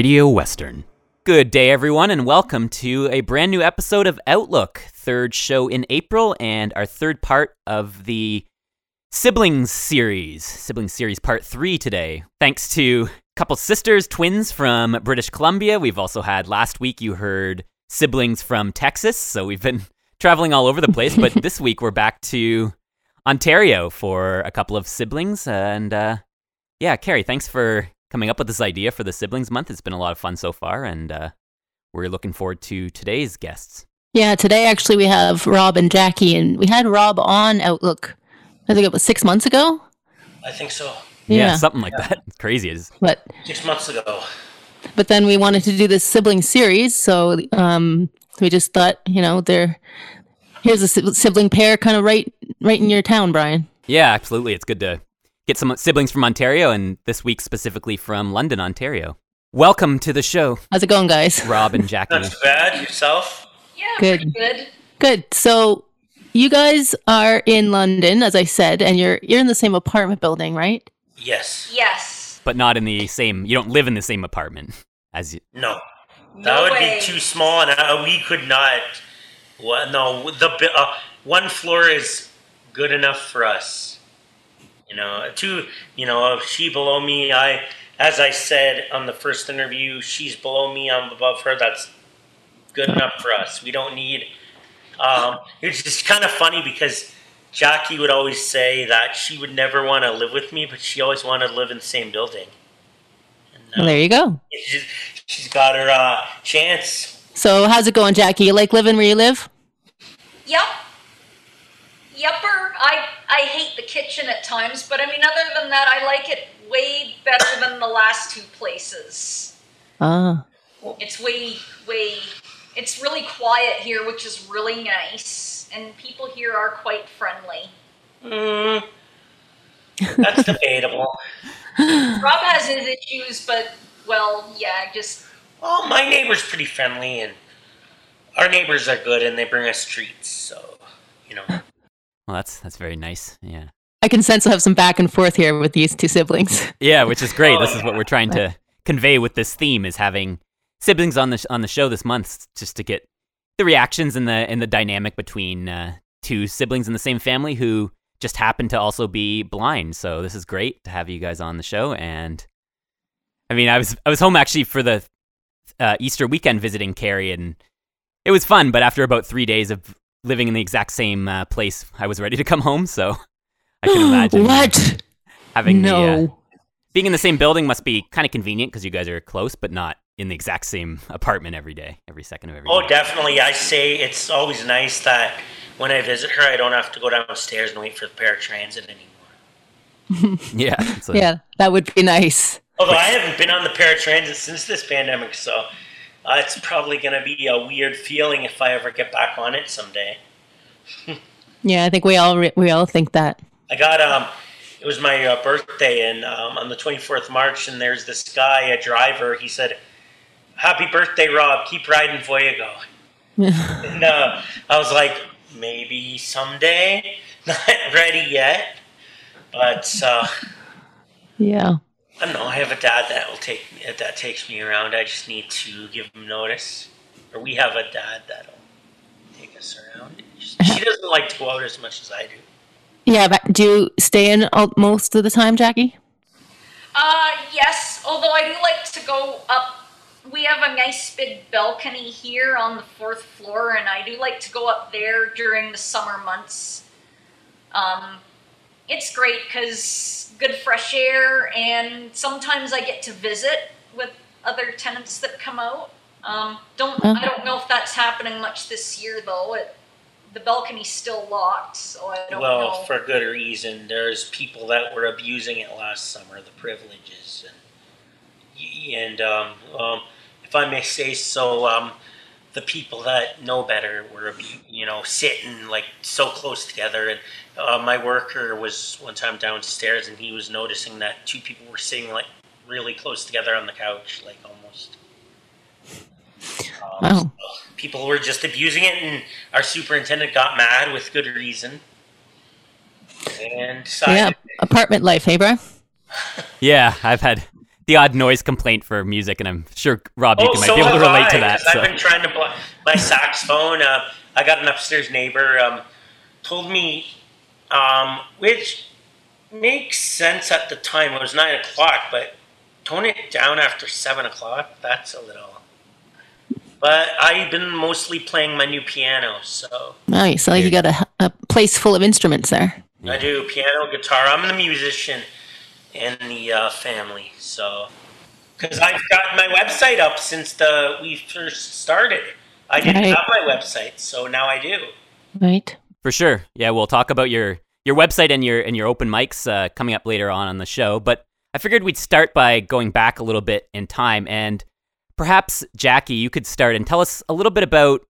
Radio Western. Good day, everyone, and welcome to a brand new episode of Outlook, third show in April, and our third part of the Siblings series. Siblings series part three today. Thanks to a couple sisters, twins from British Columbia. We've also had last week, you heard siblings from Texas, so we've been traveling all over the place, but this week we're back to Ontario for a couple of siblings. And uh, yeah, Carrie, thanks for coming up with this idea for the Siblings Month. It's been a lot of fun so far, and uh, we're looking forward to today's guests. Yeah, today actually we have Rob and Jackie, and we had Rob on Outlook, I think it was six months ago. I think so. Yeah, something like that. It's crazy. It's, But Six months ago. but then we wanted to do this sibling series, so um, we just thought, you know, there here's a sibling pair kind of right right in your town, Brian. yeah, absolutely. It's good to get some siblings from Ontario, and this week specifically from London, Ontario. Welcome to the show, How's it going, guys? Rob and Jackie. Not bad. Yourself? Yeah, Good. good. Good. So you guys are in London, as I said, and you're you're in the same apartment building, right? Yes. Yes. but not in the same. You don't live in the same apartment as you. No. That No would way. be too small, and uh, we could not. Well, no, the uh, one floor is good enough for us. You know, two. You know, she below me, I, as I said on the first interview, she's below me, I'm above her. That's good enough for us. We don't need. Um, it's just kind of funny because Jackie would always say that she would never want to live with me, but she always wanted to live in the same building. And, uh, Well, there you go. She's, she's got her uh, chance. So how's it going, Jackie? You like living where you live? Yep. Yupper. I I hate the kitchen at times, but I mean, other than that, I like it way better than the last two places. Ah, It's way way. It's really quiet here, which is really nice, and people here are quite friendly. Mm, that's debatable. Rob has his issues, but well, yeah, just Well, my neighbor's pretty friendly, and our neighbors are good, and they bring us treats. So, you know, Well, that's that's very nice. Yeah. I can sense I have some back and forth here with these two siblings. Yeah, which is great. This is what we're trying to convey with this theme is having siblings on the sh- on the show this month just to get the reactions and the and the dynamic between uh, two siblings in the same family who just happen to also be blind. So this is great to have you guys on the show and I mean, I was I was home actually for the uh, Easter weekend visiting Carrie and it was fun, but after about 3 days of living in the exact same uh, place, I was ready to come home, so I can imagine what? having the, uh, No. being in the same building must be kind of convenient because you guys are close, but not in the exact same apartment every day, every second of every day. oh, definitely. I say it's always nice that when I visit her, I don't have to go downstairs and wait for the paratransit anymore. yeah. a- yeah, that would be nice. Although I haven't been on the paratransit since this pandemic, so uh, it's probably going to be a weird feeling if I ever get back on it someday. Yeah, I think we all re- we all think that. I got um, it was my uh, birthday, and um, on the twenty fourth March, and there's this guy, a driver. He said, "Happy birthday, Rob! Keep riding Voyago." and uh, I was like, maybe someday. Not ready yet, but uh, Yeah. I don't know. I have a dad that will take me, that takes me around. I just need to give him notice, or we have a dad that'll take us around. She doesn't like to go out as much as I do. Yeah, but do you stay in most of the time, Jackie? Uh, yes, although I do like to go up. We have a nice big balcony here on the fourth floor, and I do like to go up there during the summer months. Um, it's great because good fresh air, and sometimes I get to visit with other tenants that come out. Um, don't I don't know if that's happening much this year though. It, the balcony's still locked, so I don't well, know. for good reason. There's people that were abusing it last summer, the privileges, and and um, um, if I may say so, um, the people that know better were, you know, sitting like so close together. And uh, my worker was one time downstairs, and he was noticing that two people were sitting like really close together on the couch, like almost. Um, Wow. so people were just abusing it, and our superintendent got mad with good reason. And decided, Yeah, apartment life, hey, bro? Yeah, I've had the odd noise complaint for music, and I'm sure Rob, you Oh, can, might be able to relate I, to that. 'cause So. I've been trying to play my saxophone. Uh, I got an upstairs neighbor um, told me, um, which makes sense at the time. It was nine o'clock, but tone it down after seven o'clock. That's a little. But I've been mostly playing my new piano, so Nice. So like you got a, a place full of instruments there. I do piano, guitar. I'm the musician in the uh, family, so because I've got my website up since the we first started. I didn't Right. have my website, so now I do. Right. For sure. Yeah, we'll talk about your your website and your and your open mics uh, coming up later on on the show. But I figured we'd start by going back a little bit in time, and perhaps Jackie, you could start and tell us a little bit about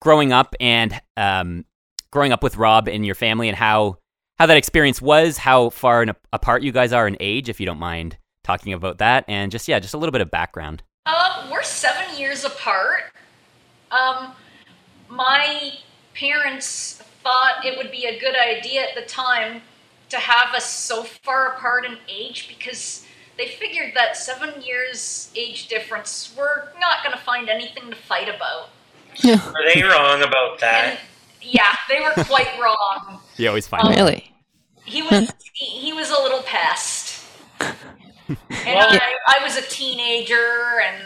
growing up and um, growing up with Rob and your family, and how how that experience was, how far in, apart you guys are in age, if you don't mind talking about that, and just yeah, just a little bit of background. Um, we're seven years apart. Um, my parents thought it would be a good idea at the time to have us so far apart in age because they figured that seven years age difference, we're not going to find anything to fight about. Yeah. Are they wrong about that? And yeah, they were quite wrong. You always find Um, Really? He was he, he was a little pest. And Well- I, I was a teenager and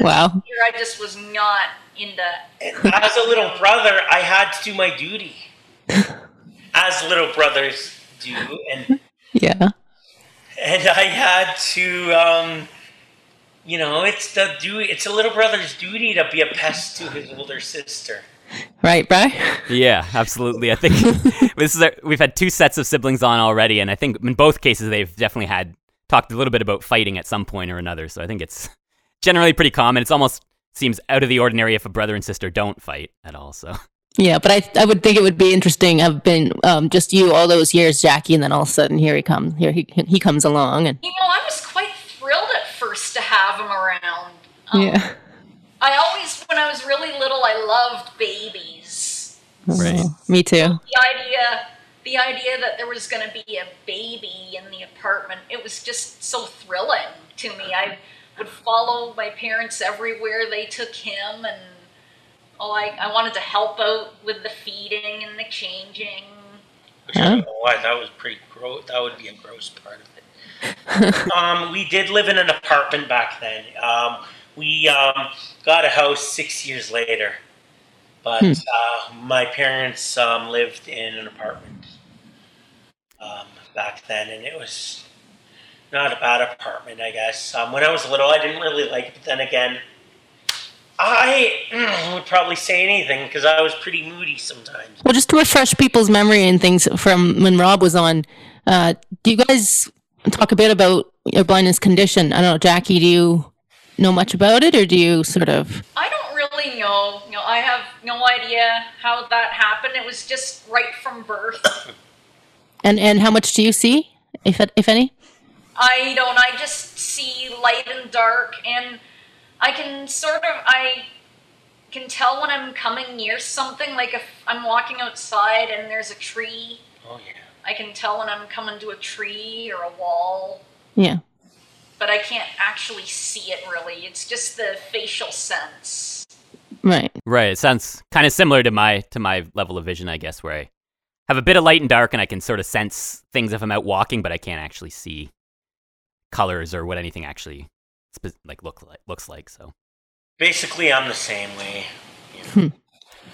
Wow. here I just was not into As a little brother, I had to do my duty, as little brothers do, and Yeah. and I had to, um, you know, it's the du- It's a little brother's duty to be a pest to his older sister. Right, bro? Yeah, absolutely. I think this is our, we've had two sets of siblings on already, and I think in both cases they've definitely had talked a little bit about fighting at some point or another. So I think it's generally pretty common. It's almost seems out of the ordinary if a brother and sister don't fight at all. So Yeah, but I I would think it would be interesting. I've been um, just you all those years, Jackie, and then all of a sudden here he comes. Here he he comes along, and You know, I was quite thrilled at first to have him around. Um, yeah. I always, when I was really little, I loved babies. Right. Oh, me too. The idea, the idea that there was going to be a baby in the apartment, it was just so thrilling to me. I would follow my parents everywhere they took him, and oh, I, I wanted to help out with the feeding and the changing. Which I don't know why that was pretty gross. That would be a gross part of it. um, we did live in an apartment back then. Um, we um, got a house six years later, but uh, my parents um, lived in an apartment um, back then, and it was not a bad apartment, I guess. Um, when I was little, I didn't really like it, but then again, I mm, would probably say anything because I was pretty moody sometimes. Well, just to refresh people's memory and things from when Rob was on, uh, do you guys talk a bit about your blindness condition? I don't know, Jackie, do you know much about it, or do you sort of? I don't really know. You know, I have no idea how that happened. It was just right from birth. And and how much do you see, if if any? I don't. I just see light and dark, and I can sort of I can tell when I'm coming near something. Like if I'm walking outside and there's a tree, Oh yeah. I can tell when I'm coming to a tree or a wall. Yeah. But I can't actually see it really. It's just the facial sense. Right. right, it sounds kind of similar to my to my level of vision, I guess, where I have a bit of light and dark, and I can sort of sense things if I'm out walking, but I can't actually see colors or what anything actually spe- like look like looks like. So. Basically, I'm the same way.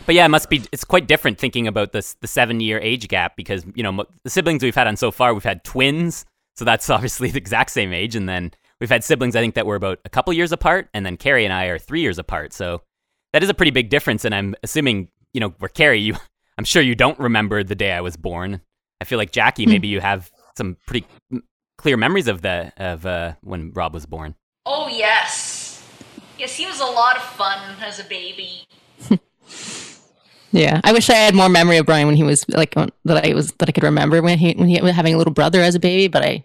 But yeah, it must be. It's quite different thinking about this the seven year age gap because you know the siblings we've had on so far, we've had twins, so that's obviously the exact same age, and then we've had siblings I think that were about a couple years apart, and then Carrie and I are three years apart. So that is a pretty big difference, and I'm assuming you know where Carrie, you, I'm sure you don't remember the day I was born. I feel like Jackie, maybe you have some pretty clear memories of the of uh, when Rob was born. Oh yes, yes, he was a lot of fun as a baby. Yeah, I wish I had more memory of Brian when he was like that I was that I could remember when he when he was having a little brother as a baby, but I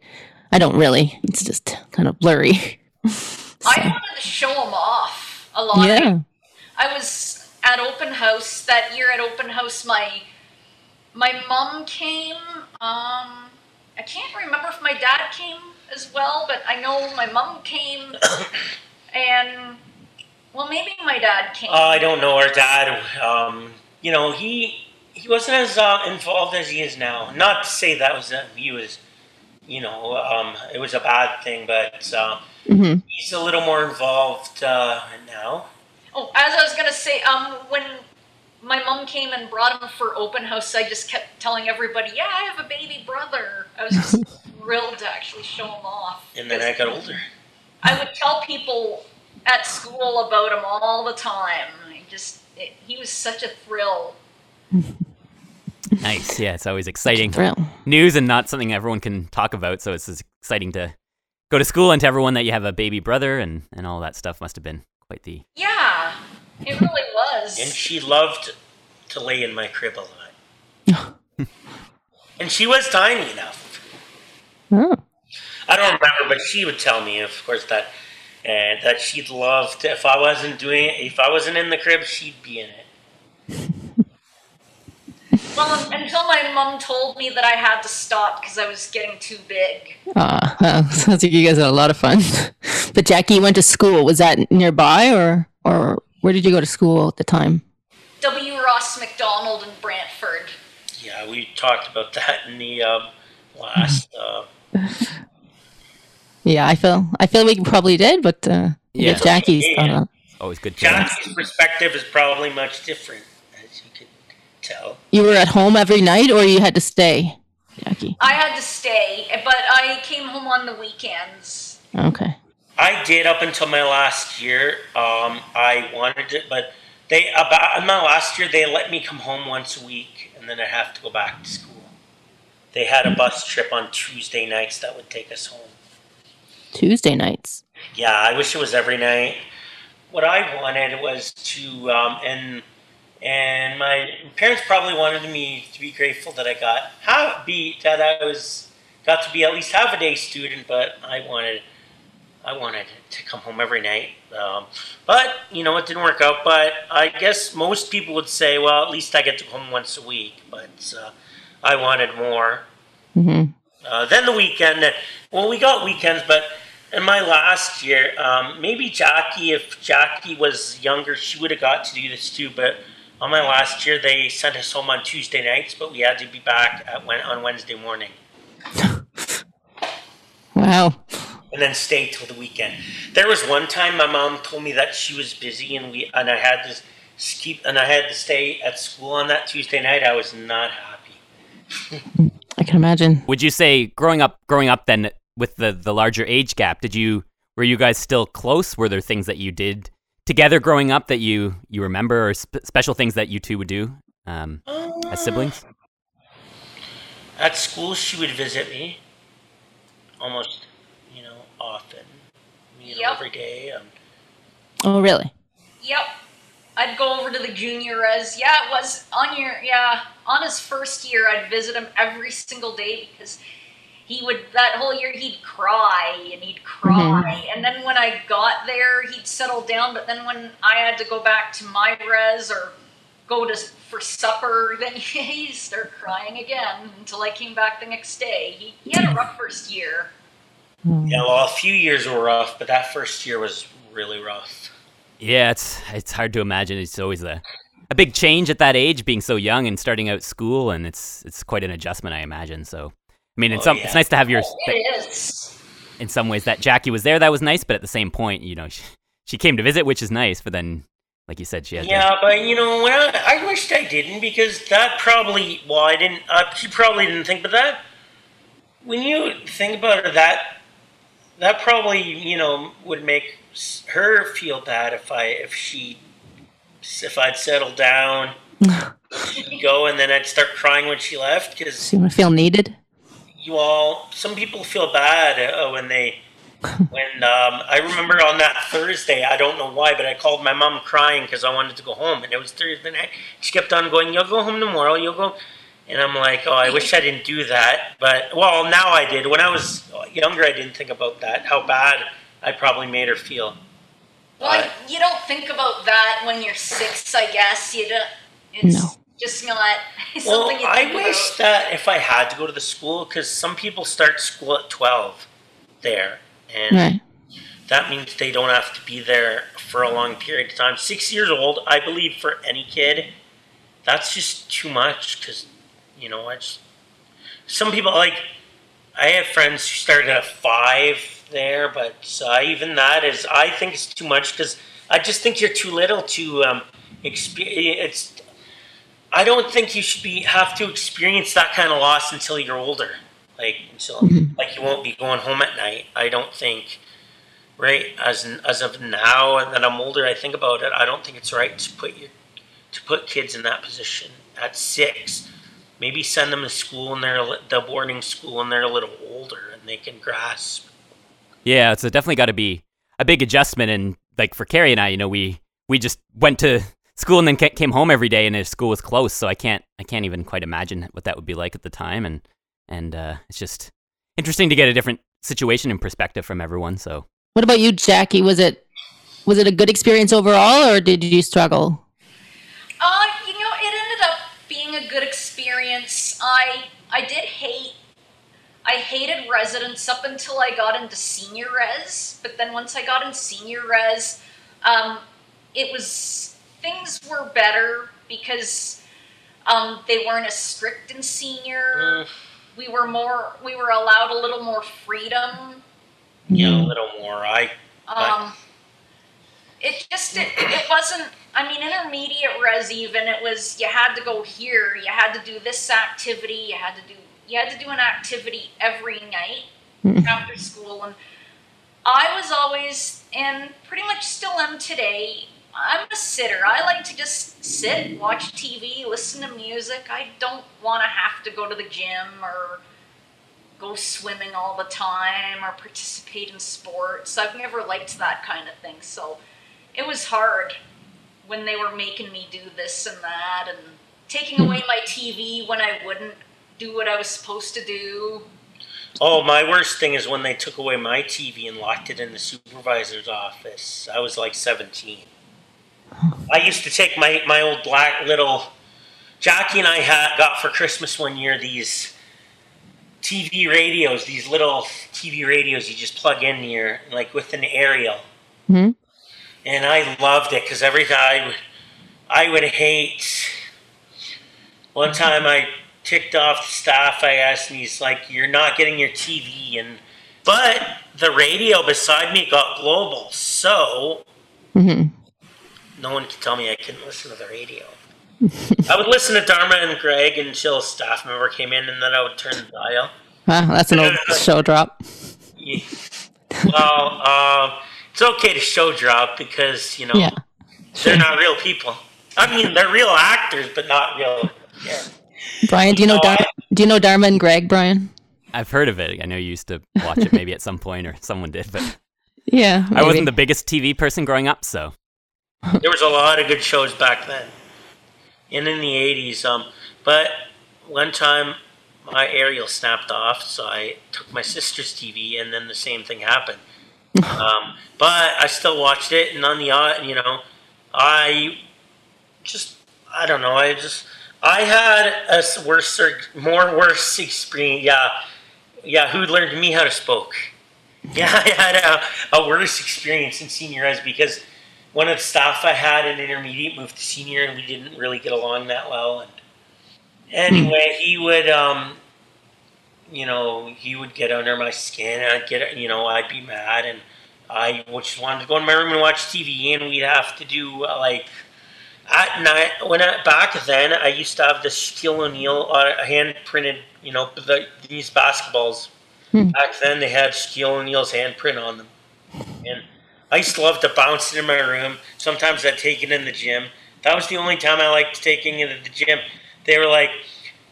I don't really. It's just kind of blurry. I wanted to show him off a lot. Yeah. I was at open house that year. At open house, my my mom came. Um, I can't remember if my dad came as well, but I know my mom came, and well, maybe my dad came. Uh, I don't know our dad. Um, you know, he he wasn't as uh, involved as he is now. Not to say that was uh, he was, you know, um, it was a bad thing, but uh, hmm he's a little more involved uh, now. Oh, as I was gonna say, um, when my mom came and brought him for open house, I just kept telling everybody, "Yeah, I have a baby brother." I was just thrilled to actually show them off. And then I got older. I would tell people at school about him all the time. I just, it, he was such a thrill. Nice. Yeah, it's always exciting Thrill. news and not something everyone can talk about. So it's exciting to go to school and to everyone that you have a baby brother and and all that stuff must have been quite the Yeah, it really was. And she loved to lay in my crib a lot. and she was tiny enough. Oh. I don't remember, but she would tell me, of course, that and that she'd love to. If I wasn't doing it, if I wasn't in the crib, she'd be in it. well, until my mom told me that I had to stop because I was getting too big. Ah, well, sounds like you guys had a lot of fun. but Jackie, you went to school. Was that nearby, or or where did you go to school at the time? W. Ross Macdonald in Brantford. Yeah, we talked about that in the um, last. Uh, Yeah, I feel I feel we probably did, but uh, Yeah. get Jackie's thought always good Jackie's perspective is probably much different, as you could tell. You were at home every night, or you had to stay, Jackie? I had to stay, but I came home on the weekends. Okay. I did up until my last year. Um, I wanted it, but they about in my last year they let me come home once a week, and then I have to go back to school. They had a bus trip on Tuesday nights that would take us home. Tuesday nights. Yeah, I wish it was every night. What I wanted was to, um, and and my parents probably wanted me to be grateful that I got have be that I was got to be at least half a day student, but I wanted I wanted to come home every night. Um, but you know, it didn't work out. But I guess most people would say, well, at least I get to come home once a week. But uh, I wanted more. hmm Uh, then the weekend, well, we got weekends, but in my last year, um, maybe Jackie, if Jackie was younger, she would have got to do this too. But on my last year, they sent us home on Tuesday nights, but we had to be back at when, on Wednesday morning Wow. and then stay till the weekend. There was one time my mom told me that she was busy and we and I had to keep and I had to stay at school on that Tuesday night. I was not happy. I can imagine. Would you say growing up growing up then with the the larger age gap, did you were you guys still close? Were there things that you did together growing up that you you remember or sp- special things that you two would do um, as siblings? At school, she would visit me almost, you know, often. You know, Yep. every day. Um, Oh, really? Yep. I'd go over to the junior res. Yeah, it was on your yeah on his first year. I'd visit him every single day because he would that whole year he'd cry and he'd cry, mm-hmm. and then when I got there, he'd settle down. But then when I had to go back to my res or go to for supper, then he'd start crying again until I came back the next day. He, he had a rough first year. Mm. yeah, well, a few years were rough, but that first year was really rough. Yeah, it's it's hard to imagine. It's always a a big change at that age, being so young and starting out school, and it's it's quite an adjustment, I imagine. So, I mean, in Oh, some yeah. it's nice to have your It is. in some ways that Jackie was there. That was nice, but at the same point, you know, she, she came to visit, which is nice. But then, like you said, she had to- Yeah, but you know, I wished I didn't because that probably, well, I didn't, uh, she probably didn't think, but that, when you think about it, that, that probably, you know, would make her feel bad if I, if she, if I'd settle down, go, and then I'd start crying when she left because want to feel needed? you all, some people feel bad uh, when they, when um, I remember on that Thursday, I don't know why, but I called my mom crying because I wanted to go home, and it was Thursday night. She kept on going, "You'll go home tomorrow. You'll go," and I'm like, "Oh, I wish I didn't do that." But well, now I did. When I was younger, I didn't think about that. How bad I probably made her feel. Well, Uh, you don't think about that when you're six, I guess. You don't. It's No. just not something Well, you I wish about. that if I had to go to the school, because some people start school at 12 there, and Right. that means they don't have to be there for a long period of time. Six years old, I believe, for any kid, that's just too much. Because you know, I just some people like. I have friends who started at five there, but uh, even that is, I think it's too much because I just think you're too little to um, experience. It's I don't think you should be have to experience that kind of loss until you're older. Like until like you won't be going home at night. I don't think right as as of now and that I'm older. I think about it. I don't think it's right to put your to put kids in that position at six. Maybe send them to school and they're a li- the boarding school and they're a little older and they can grasp. Yeah, it's definitely got to be a big adjustment. And like for Carrie and I, you know, we we just went to school and then came home every day, and the school was close. So I can't I can't even quite imagine what that would be like at the time. And and uh, it's just interesting to get a different situation and perspective from everyone. So What about you, Jackie? Was it was it a good experience overall, or did you struggle? Uh, you know, it ended up being a good experience. I I did hate I hated residence up until I got into senior res, but then once I got in senior res, um, it was things were better because um, they weren't as strict in senior. Mm, We were more we were allowed a little more freedom. yeah, a little more. I Um, it just it, it wasn't. I mean, intermediate res even it was you had to go here, you had to do this activity, you had to do you had to do an activity every night Mhm. after school, and I was always and pretty much still am today. I'm a sitter. I like to just sit, watch TV, listen to music. I don't want to have to go to the gym or go swimming all the time or participate in sports. I've never liked that kind of thing. So it was hard when they were making me do this and that and taking away my TV when I wouldn't do what I was supposed to do. Oh, my worst thing is when they took away my TV and locked it in the supervisor's office. I was like 17. I used to take my, my old black little. Jackie and I had, got for Christmas one year these TV radios, these little TV radios you just plug in here, like with an aerial. Hmm? And I loved it because every time I would, I would hate. One time I ticked off the staff. I asked, and he's like, "You're not getting your TV." And but the radio beside me got global, so hmm no one could tell me I couldn't listen to the radio. I would listen to Dharma and Greg until a staff member came in, and then I would turn the dial. Wow, that's an old show drop. Yeah. Well, um, it's okay to show drop because you know Yeah. they're not real people. I mean, they're real actors, but not real. Yeah. Brian, do you know No, Dar- do you know Dharma and Greg, Brian? I've heard of it. I know you used to watch it maybe at some point, or someone did, but Yeah. I wasn't the biggest TV person growing up, so There was a lot of good shows back then, and in the '80s. Um, but one time my aerial snapped off, so I took my sister's TV, and then the same thing happened. Um, but I still watched it, and on the uh, you know, I just I don't know. I just I had a worse or more worse experience. Yeah, yeah. Who learned me how to spoke? Yeah, I had a, a worse experience in senior res because one of the staff I had in intermediate moved to senior, and we didn't really get along that well. And anyway, he would, um, you know, he would get under my skin, and I'd get, you know, I'd be mad, and I just wanted to go in my room and watch TV, and we'd have to do uh, like at night when I, back then I used to have this Shaquille O'Neal uh, hand printed, you know, the, these basketballs. Hmm. Back then they had Shaquille O'Neal's handprint on them, and I used to love to bounce it in my room. Sometimes I'd take it in the gym. That was the only time I liked taking it at the gym. They were like,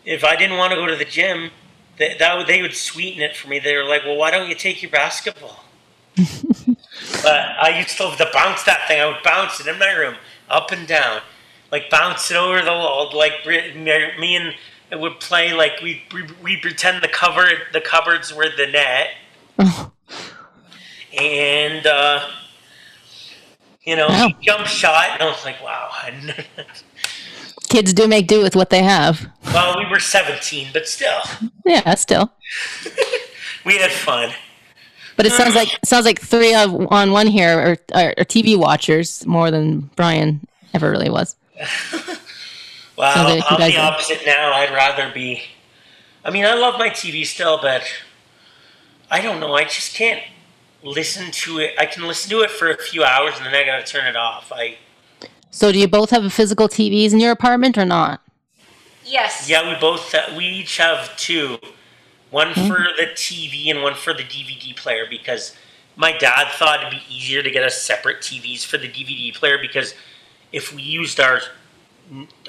if I didn't want to go to the gym, that, that they would sweeten it for me. They were like, well, why don't you take your basketball? but I used to love to bounce that thing. I would bounce it in my room, up and down, like bounce it over the wall. Like me and it would play like we we pretend the cover the cupboards were the net, and uh, you know wow. jump shot, and I was like, wow. Kids do make do with what they have. Well, we were seventeen, but still. Yeah, still. we had fun. But it sounds like sounds like three on one here are, are, are TV watchers more than Brian ever really was. well, like I'm the opposite now. I'd rather be. I mean, I love my TV still, but I don't know. I just can't listen to it. I can listen to it for a few hours and then I gotta turn it off. I. So, do you both have physical TVs in your apartment or not? Yes. Yeah, we both. Uh, we each have two one mm-hmm. for the TV and one for the DVD player because my dad thought it'd be easier to get us separate TVs for the DVD player because if we used our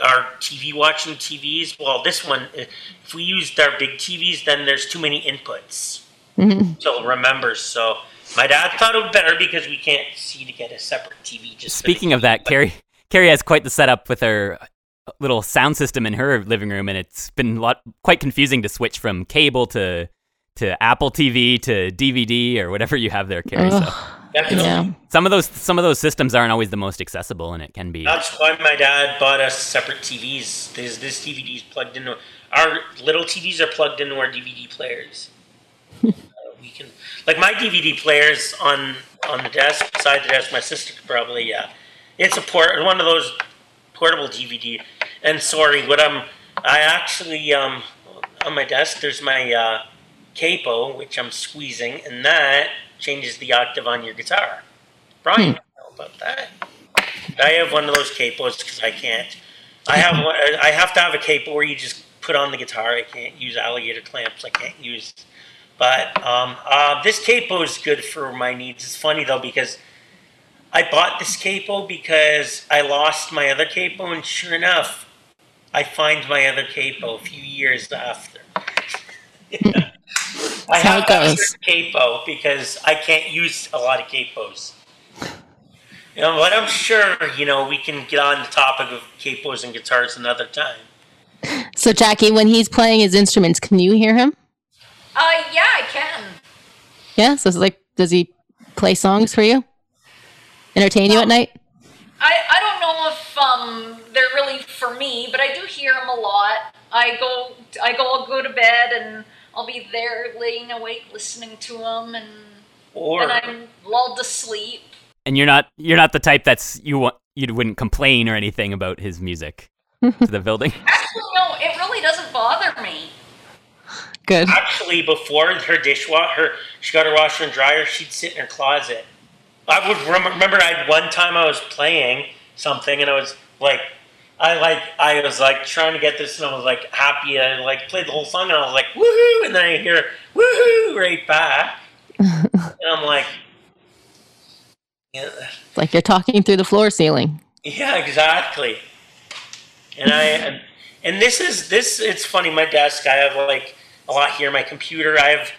our TV watching TVs, well, this one, if we used our big TVs, then there's too many inputs mm-hmm. to remember. So my dad thought it would be better because we can't see to get a separate TV. Just speaking of that, Carrie, Carrie has quite the setup with her little sound system in her living room, and it's been lot quite confusing to switch from cable to to Apple TV to DVD or whatever you have there, Carrie. So. Yeah. Some of those some of those systems aren't always the most accessible, and it can be. That's why my dad bought us separate TVs. This this DVD's plugged into our little TVs are plugged into our DVD players. uh, we can like my DVD players on on the desk beside the desk. My sister could probably yeah. It's a port one of those portable DVD. And sorry, what I'm, I actually, um, on my desk, there's my uh, capo, which I'm squeezing, and that changes the octave on your guitar. Brian, hmm. know about that. I have one of those capos because I can't. I have one, I have to have a capo where you just put on the guitar. I can't use alligator clamps. I can't use. But um, uh, this capo is good for my needs. It's funny though because I bought this capo because I lost my other capo, and sure enough, I find my other capo a few years after. I have a capo because I can't use a lot of capos. You know, but I'm sure you know we can get on the topic of capos and guitars another time. So, Jackie, when he's playing his instruments, can you hear him? Uh, yeah, I can. Yeah, so it's like, does he play songs for you? Entertain you at night? I, I don't know if um, they're really for me, but I do hear them a lot. I go I go I'll go to bed and I'll be there laying awake listening to them, and or, then I'm lulled to sleep. And you're not you're not the type that's you want you wouldn't complain or anything about his music to the building. Actually, no, it really doesn't bother me. Good. Actually, before her dishwasher, her she got her washer and dryer, she'd sit in her closet I would remember I one time I was playing something and I was like I like I was like trying to get this and I was like happy and I like played the whole song and I was like woohoo and then I hear woohoo right back and I'm like yeah. like you're talking through the floor ceiling. Yeah, exactly. And I and, and this is this it's funny my desk I have like a lot here my computer I have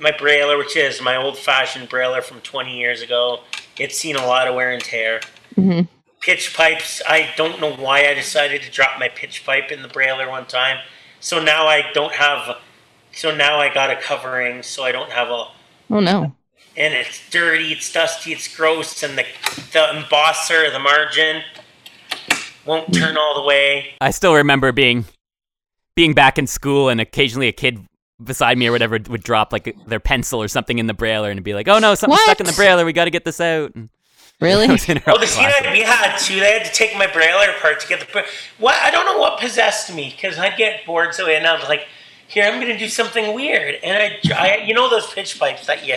my Brailler, which is my old fashioned Brailler from 20 years ago. It's seen a lot of wear and tear. Mm-hmm. Pitch pipes, I don't know why I decided to drop my pitch pipe in the Brailler one time. So now I don't have, so now I got a covering, so I don't have a. Oh no. And it's dirty, it's dusty, it's gross, and the, the embosser, the margin, won't turn all the way. I still remember being being back in school and occasionally a kid beside me or whatever would drop like their pencil or something in the brailler and be like, "Oh no, something's stuck in the brailler. We got to get this out." And really? oh, the scene we had too. They had to take my brailler apart to get the. What I don't know what possessed me because I'd get bored so and I was like, "Here, I'm going to do something weird." And I, I, you know, those pitch pipes that you.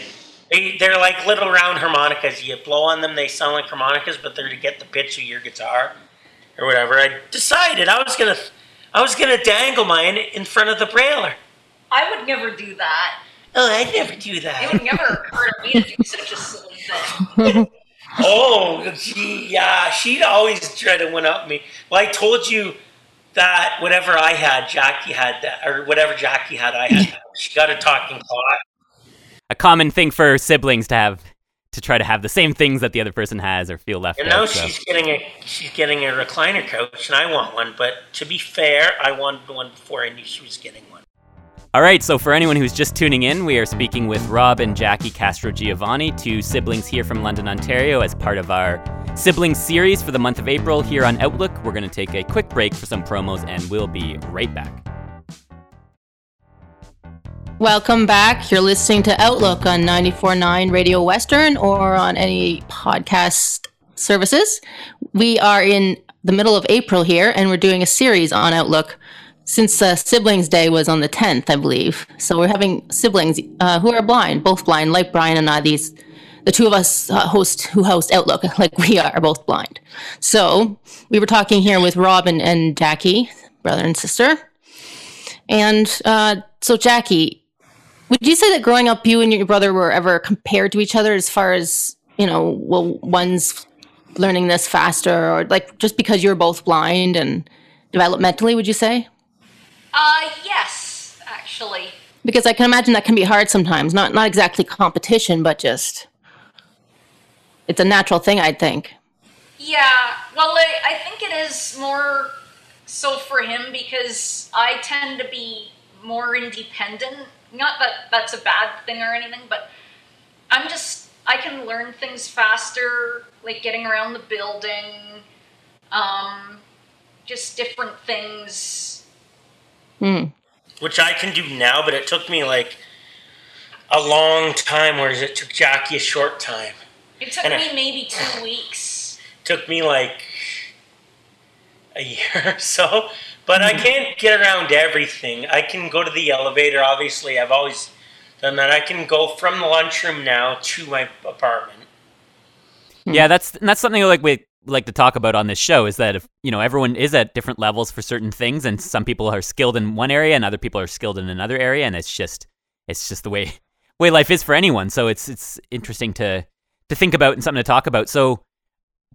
They, they're like little round harmonicas. You blow on them, they sound like harmonicas, but they're to get the pitch of your guitar or whatever. I decided I was gonna, I was gonna dangle mine in front of the brailler. I would never do that. Oh, I'd never do that. It would never occur to me to do such a silly thing. oh, gee, yeah, she'd always try to one up me. Well, I told you that whatever I had, Jackie had that, or whatever Jackie had, I had. That. She got a talking clock. A common thing for siblings to have to try to have the same things that the other person has or feel left And out. now so. she's getting a she's getting a recliner couch, and I want one. But to be fair, I wanted one before I knew she was getting one. All right, so for anyone who's just tuning in, we are speaking with Rob and Jackie Castro Giovanni, two siblings here from London, Ontario, as part of our siblings series for the month of April here on Outlook. We're going to take a quick break for some promos, and we'll be right back. Welcome back. You're listening to Outlook on 94.9 Radio Western or on any podcast services. We are in the middle of April here and we're doing a series on Outlook since uh, Siblings Day was on the 10th, I believe. So we're having siblings uh, who are blind, both blind, like Brian and I. These, the two of us uh, host who host Outlook, like we are, both blind. So we were talking here with robin and, and Jackie, brother and sister. And uh, so, Jackie, would you say that growing up, you and your brother were ever compared to each other as far as, you know, well, one's learning this faster or like just because you're both blind and developmentally, would you say? Uh, yes, actually. Because I can imagine that can be hard sometimes. Not not exactly competition, but just it's a natural thing, I'd think. Yeah, well, I, I think it is more so for him because I tend to be more independent. Not that that's a bad thing or anything, but I'm just, I can learn things faster, like getting around the building, um, just different things. Hmm. which I can do now, but it took me like a long time, whereas it took Jackie a short time. It took And I- me maybe two weeks. took me like a year or so, but I can't get around everything. I can go to the elevator, obviously, I've always done that. I can go from the lunchroom now to my apartment. Yeah, that's that's something like we like to talk about on this show is that if you know everyone is at different levels for certain things, and some people are skilled in one area and other people are skilled in another area, and it's just it's just the way way life is for anyone. So it's it's interesting to to think about and something to talk about. So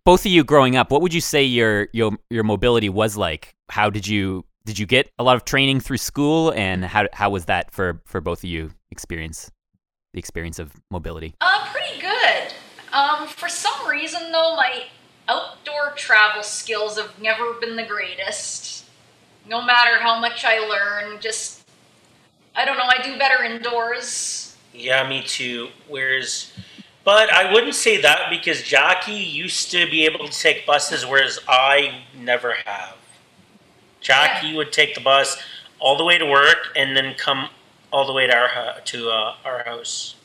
both of you growing up, what would you say your your your mobility was like? How did you did you get a lot of training through school, and how how was that for for both of you experience the experience of mobility? Uh, pretty good. Um, for some reason, though, my outdoor travel skills have never been the greatest. No matter how much I learn, just I don't know. I do better indoors. Yeah, me too. Whereas, but I wouldn't say that because Jackie used to be able to take buses, whereas I never have. Jackie would take the bus all the way to work and then come all the way to our to uh, our house.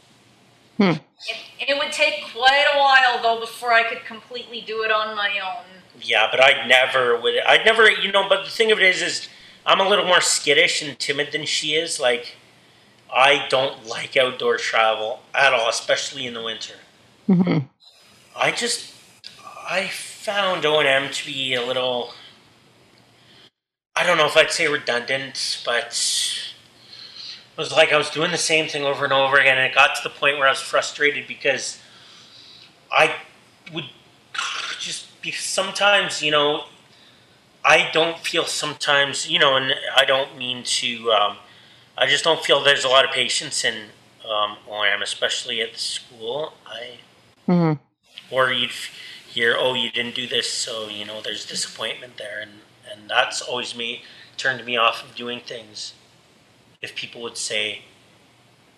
It, it would take quite a while though before I could completely do it on my own. Yeah, but I never would. I'd never, you know. But the thing of it is, is I'm a little more skittish and timid than she is. Like, I don't like outdoor travel at all, especially in the winter. hmm I just, I found O and M to be a little. I don't know if I'd say redundant, but it was like I was doing the same thing over and over again, and it got to the point where I was frustrated because I would just be sometimes, you know, I don't feel sometimes, you know, and I don't mean to, um, I just don't feel there's a lot of patience in um, OM, especially at the school. I hmm or you'd hear, "Oh, you didn't do this," so you know there's disappointment there, and and that's always me turned me off of doing things. If people would say,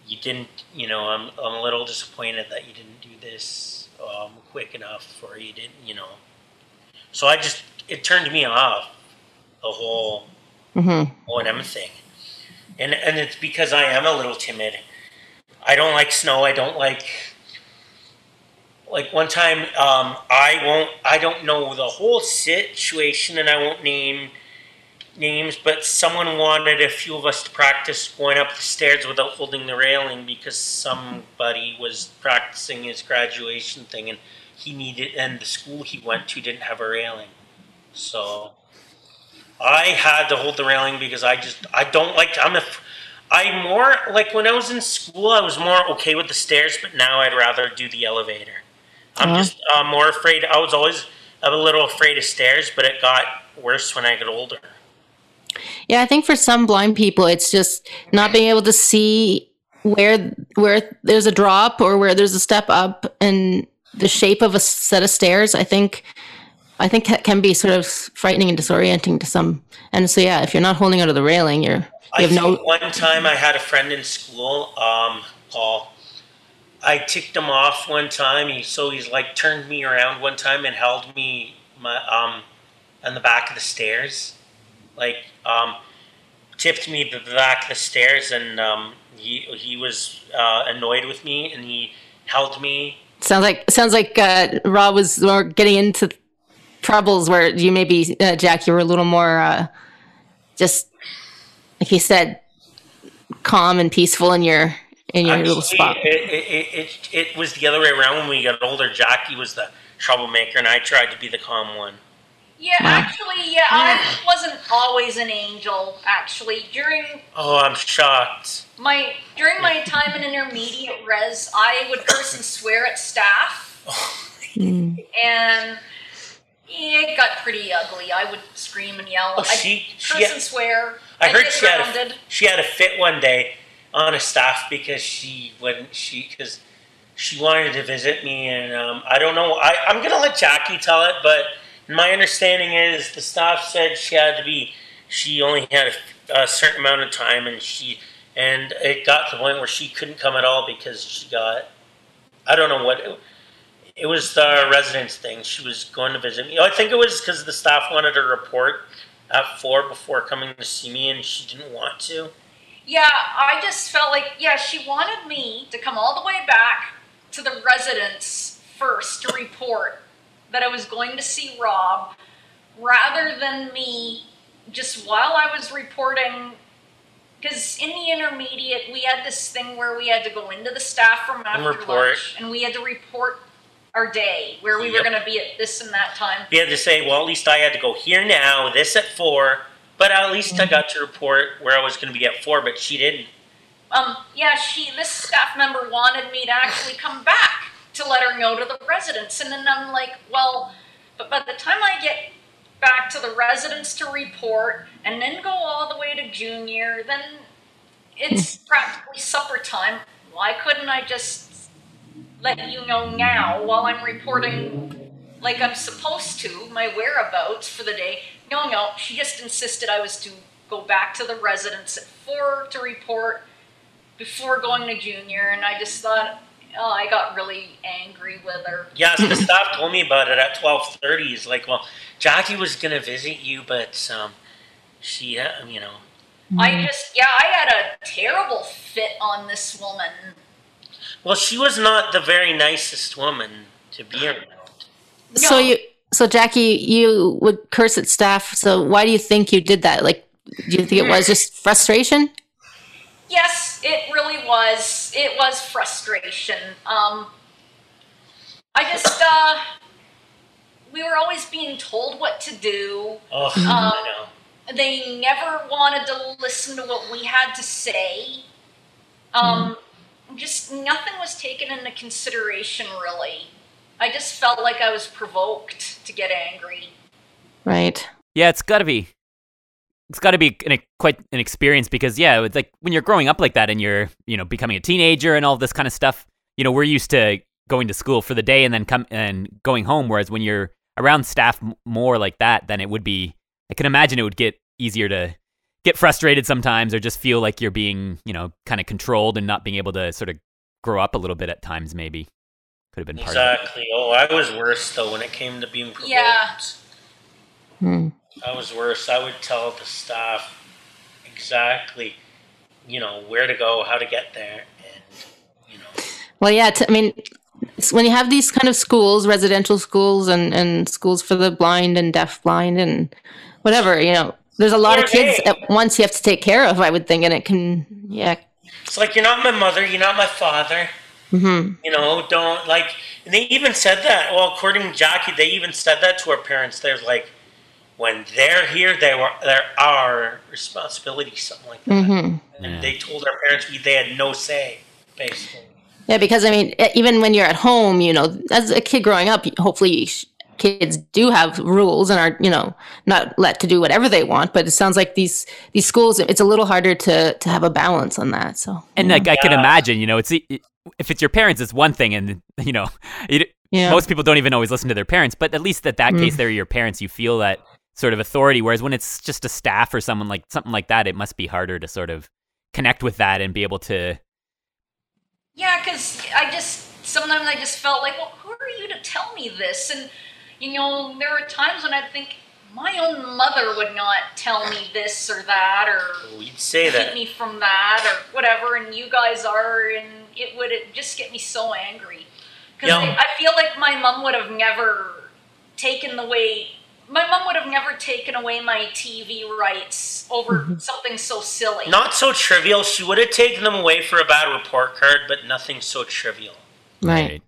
"You didn't," you know, I'm I'm a little disappointed that you didn't do this um, quick enough, or you didn't, you know. So I just it turned me off the whole hmm O and M thing, and and it's because I am a little timid. I don't like snow. I don't like like one time um, I won't. I don't know the whole situation, and I won't name names. But someone wanted a few of us to practice going up the stairs without holding the railing because somebody was practicing his graduation thing, and he needed. And the school he went to didn't have a railing, so I had to hold the railing because I just I don't like to, I'm a I more like when I was in school I was more okay with the stairs but now I'd rather do the elevator. I'm Uh-huh. just uh, more afraid I was always a little afraid of stairs but it got worse when I got older. Yeah, I think for some blind people, it's just not being able to see where where there's a drop or where there's a step up and the shape of a set of stairs, I think I think can be sort of frightening and disorienting to some. And so yeah, if you're not holding onto the railing, you're you I have no one time I had a friend in school, um, Paul. I ticked him off one time. He so he's like turned me around one time and held me my um on the back of the stairs, like um tipped me back the stairs, and um he he was uh, annoyed with me, and he held me. sounds like sounds like uh, Rob was getting into troubles where you maybe uh, Jack you were a little more uh, just like you said calm and peaceful in your in your little Actually, spot. It, it, it, it was the other way around when we got older. Jackie was the troublemaker, and I tried to be the calm one. Yeah, actually, yeah, I wasn't always an angel. Actually, during Oh, I'm shocked. my during my time in intermediate res, I would curse and swear at staff, Mm. and it got pretty ugly. I would scream and yell. Oh, I'd she- curse she- and swear. I heard get she had a, she had a fit one day on a staff because she wouldn't she because she wanted to visit me and um, I don't know I I'm gonna let Jackie tell it but my understanding is the staff said she had to be she only had a, a certain amount of time and she and it got to the point where she couldn't come at all because she got I don't know what it, it was the residence thing. She was going to visit me. I think it was because the staff wanted a report at four before coming to see me and she didn't want to. Yeah, I just felt like, yeah, she wanted me to come all the way back to the residence first to report that I was going to see Rob rather than me just while I was reporting. Because in the intermediate, we had this thing where we had to go into the staff room after report. lunch and we had to report our day, where we were going to be at this and that time. We had to say, well, at least I had to go here now, this at four, but at least I got to report where I was going to be at four, but she didn't. Um, yeah, she, this staff member wanted me to actually come back to let her know to the residence. And then I'm like, well, but by the time I get back to the residence to report and then go all the way to junior, then it's practically supper time. Why couldn't I just let you know now while I'm reporting like I'm supposed to, my whereabouts for the day? No, no, she just insisted I was to go back to the residence at four to report before going to junior, and I just thought, oh, I got really angry with her. Yes, the staff told me about it at twelve thirty. He's like, well, Jackie was going to visit you, but um, she, uh, you know, I just, yeah, I had a terrible fit on this woman. well, she was not the very nicest woman to be around. So you so Jackie, you would curse at staff. So why do you think you did that? Like, do you think it was just frustration? Yes, it really was. It was frustration. Um, I just, uh, we were always being told what to do. Oh, Um, I know. they never wanted to listen to what we had to say. Um, just nothing was taken into consideration, really. I just felt like I was provoked to get angry. Right. Yeah, it's got to be. It's got to be an, quite an experience because yeah, it's like when you're growing up like that and you're you know becoming a teenager and all this kind of stuff. You know, we're used to going to school for the day and then come and going home. Whereas when you're around staff m- more like that, then it would be. I can imagine it would get easier to get frustrated sometimes or just feel like you're being you know kind of controlled and not being able to sort of grow up a little bit at times. Maybe could have been part of it. Exactly. Oh, I was worse though when it came to being provoked. Yeah. Hmm. I was worse. I would tell the staff exactly, you know, where to go, how to get there, and you know. Well, yeah. T- I mean, when you have these kind of schools, residential schools, and and schools for the blind and deaf blind and whatever, you know, there's a lot of kids at once you have to take care of. I would think, and it can, yeah. It's like you're not my mother, you're not my father. hmm You know, don't like. And they even said that. Well, according to Jackie, they even said that to our parents. There's like, when they're here, they were they're our responsibility, something like that. hmm And Yeah. they told our parents we they had no say, basically. Yeah, because I mean, e- even when you're at home, you know, as a kid growing up, hopefully kids do have rules and are you know not let to do whatever they want but it sounds like these these schools it's a little harder to to have a balance on that so And yeah. like I can imagine, you know, it's if it's your parents, it's one thing, and you know, you, yeah most people don't even always listen to their parents. But at least at that Mm. case, they're your parents. You feel that sort of authority. Whereas when it's just a staff or someone like something like that, it must be harder to sort of connect with that and be able to. Yeah, because I just sometimes I just felt like, well, who are you to tell me this? And you know, there were times when I'd think my own mother would not tell me this or that, or We'd say keep that. me from that, or whatever. And you guys are, and it would it just get me so angry because Yeah. I, I feel like my mom would have never taken the way. My mom would have never taken away my TV rights over mm-hmm. something so silly. Not so trivial. She would have taken them away for a bad report card, but nothing so trivial. right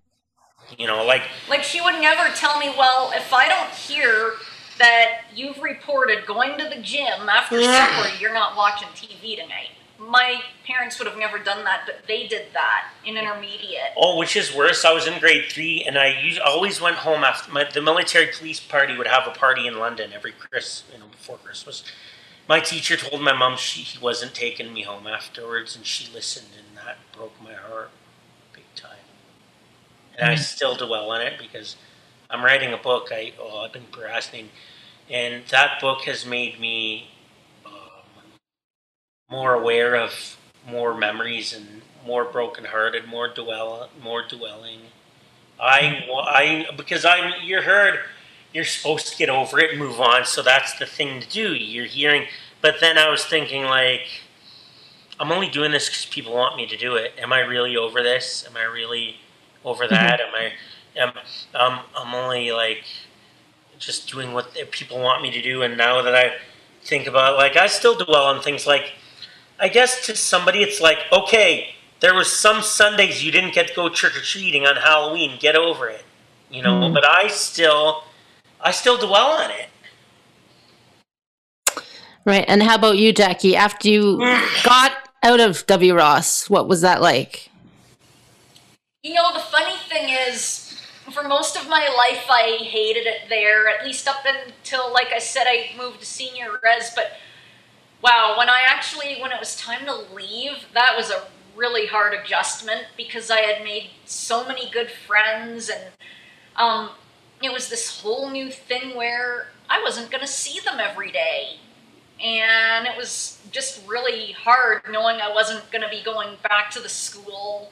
You know, like Like she would never tell me, well, if I don't hear that you've reported going to the gym after supper, you're not watching TV tonight. My parents would have never done that, but they did that in intermediate. Oh, which is worse? I was in grade three, and I us- always went home after my, the military police party would have a party in London every Chris, you know, before Christmas. My teacher told my mom she he wasn't taking me home afterwards, and she listened, and that broke my heart big time. And I hmm. still dwell on it because I'm writing a book. I oh, I've been procrastinating, and that book has made me more aware of more memories and more brokenhearted, more dwell, more dwelling. I, I, because I'm, you're heard, you're supposed to get over it and move on, so that's the thing to do. You're hearing, but then I was thinking like, I'm only doing this because people want me to do it. Am I really over this? Am I really over that? Am I, am, um, I'm only like, just doing what people want me to do. And now that I think about, like, I still dwell on things like, I guess to somebody it's like, okay, there was some Sundays you didn't get to go trick or treating on Halloween. Get over it, you know. Mm. But I still, I still dwell on it. right and how about you jackie after you got out of w ross what was that like You know, the funny thing is, for most of my life, I hated it there, at least up until, like I said, I moved to senior res. But wow, when I actually, when it was time to leave, that was a really hard adjustment because I had made so many good friends and um, it was this whole new thing where I wasn't going to see them every day. And it was just really hard knowing I wasn't going to be going back to the school.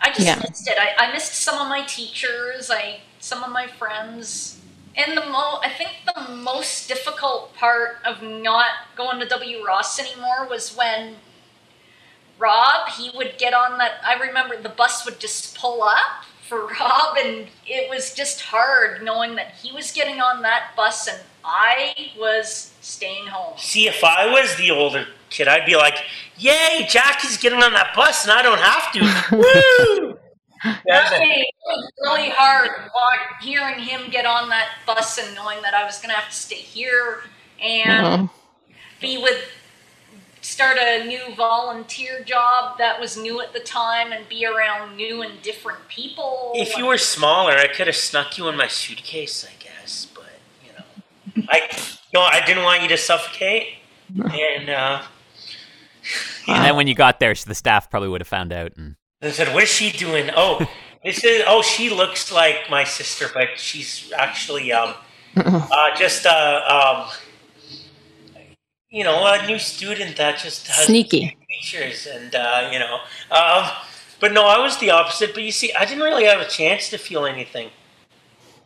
I just Yeah. missed it. I, I missed some of my teachers, I some of my friends. And the mo I think the most difficult part of not going to W Ross anymore was when Rob, he would get on that I remember the bus would just pull up for Rob and it was just hard knowing that he was getting on that bus and I was staying home. See, if I was the older kid, I'd be like, "Yay, Jackie's getting on that bus, and I don't have to." Woo! That's it. It was really hard hearing him get on that bus and knowing that I was going to have to stay here and Uh-huh. be with, start a new volunteer job that was new at the time and be around new and different people. If you were smaller, I could have snuck you in my suitcase, I guess. But you know, I no, I didn't want you to suffocate. And uh, And then when you got there, the staff probably would have found out. And I said, "What's she doing?" Oh, this is. Oh, she looks like my sister, but she's actually um, uh, just uh, um, you know, a new student that just has Sneaky. features, and uh, you know, um, but no, I was the opposite. But you see, I didn't really have a chance to feel anything.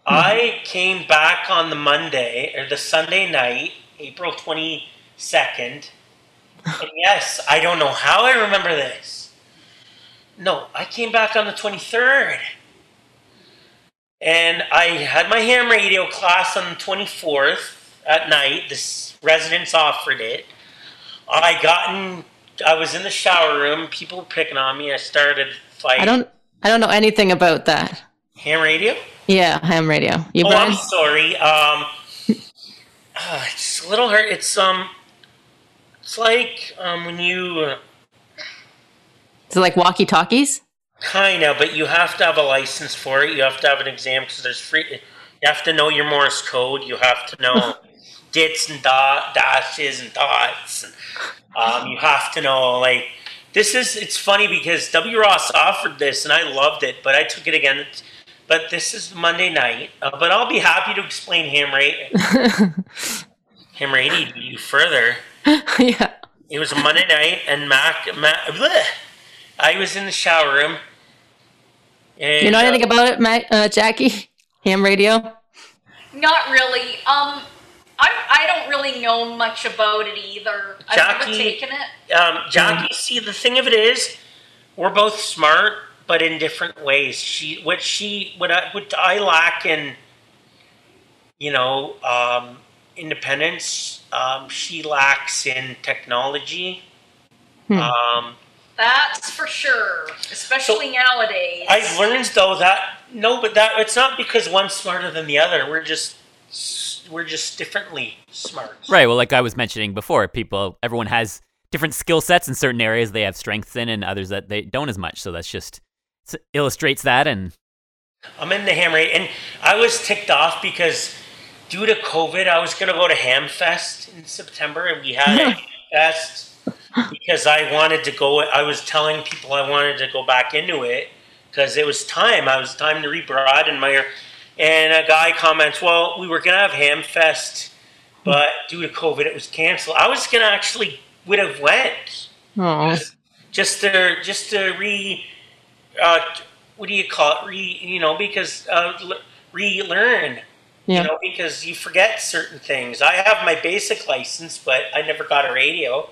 I came back on the Monday or the Sunday night, April twenty second. And yes, I don't know how I remember this. No, I came back on the 23rd. And I had my ham radio class on the 24th at night. This residents offered it. I got in, I was in the shower room. People were picking on me. I started fighting. I don't I don't know anything about that. ham radio? Yeah, ham radio. You Oh, Brian? I'm sorry. Um, uh, it's a little hurt. It's um, it's like um when you uh, Is it like walkie talkies? kind of, but you have to have a license for it. You have to have an exam because there's free. You have to know your Morse code. You have to know dits and dot, dashes and dots. And, um, you have to know like this is. It's funny because W. Ross offered this and I loved it, but I took it again. But this is Monday night. Uh, but I'll be happy to explain ham rate, ham rating to you further. yeah. It was a Monday night, and Mac, Mac bleh. I was in the shower room. And, You know anything uh, about it, Mac, uh, Jackie? Ham radio? Not really. Um, I I don't really know much about it either. I've never Jackie- taken it. Um, Jackie, see, the thing of it is, we're both smart, but in different ways. She, what she, what I, what I lack in, you know, um, independence. Um, she lacks in technology. Hmm. Um, That's for sure, especially nowadays. I've learned though that no, but that it's not because one's smarter than the other. We're just we're just differently smart. Right. Well, like I was mentioning before, people, everyone has different skill sets in certain areas they have strengths in, and others that they don't as much. So that's just illustrates that. And I'm in the ham rate, and I was ticked off because due to COVID, I was gonna go to Hamfest in September, and we had a fest because I wanted to go. I was telling people I wanted to go back into it because it was time. I was time to rebroaden my. And a guy comments, "Well, we were gonna have Hamfest, but due to COVID, it was canceled." I was gonna actually would have went Oh, just to just to re uh, what do you call it re you know because uh, l- relearn yeah. you know because you forget certain things i have my basic license but i never got a radio